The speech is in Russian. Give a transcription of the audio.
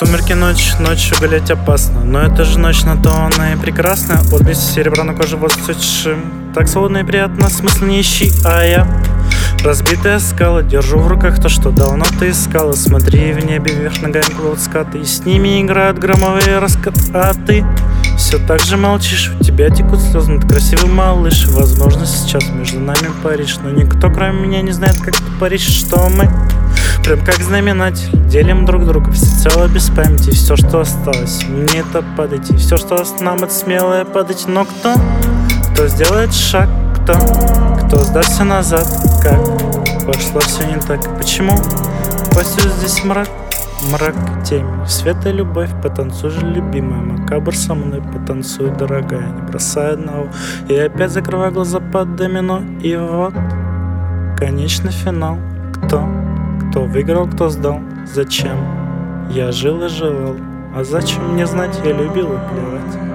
Сумерки ночь, ночью гулять опасно. Но это же ночь, на то она и прекрасна. Отблеск серебра на коже воздушим Так свободно и приятно, смысл не ищи А я Разбитая скала, держу в руках то, что давно ты искала. Смотри в небе вверх ногами плывут скаты. И с ними играют громовые раскат А ты все так же молчишь, у тебя текут слезы Ты красивый малыш, возможно сейчас между нами Париж. Но никто кроме меня не знает, как ты Париж, что мы Прям как знаменатель, делим друг друга всецело без памяти Все, что осталось, мне это подойти Все, что нам это смелое подойти Но кто? Кто сделает шаг? Кто? Кто сдастся назад? Как? Пошло все не так Почему? Пусть здесь мрак Мрак тень, свет и любовь, потанцуй же, любимая Макабр со мной, потанцуй, дорогая Не бросай одного И опять закрываю глаза под домино И вот, конечный финал Кто? Кто выиграл, кто сдал? Зачем? Я жил и желал А зачем мне знать, я любил и плевать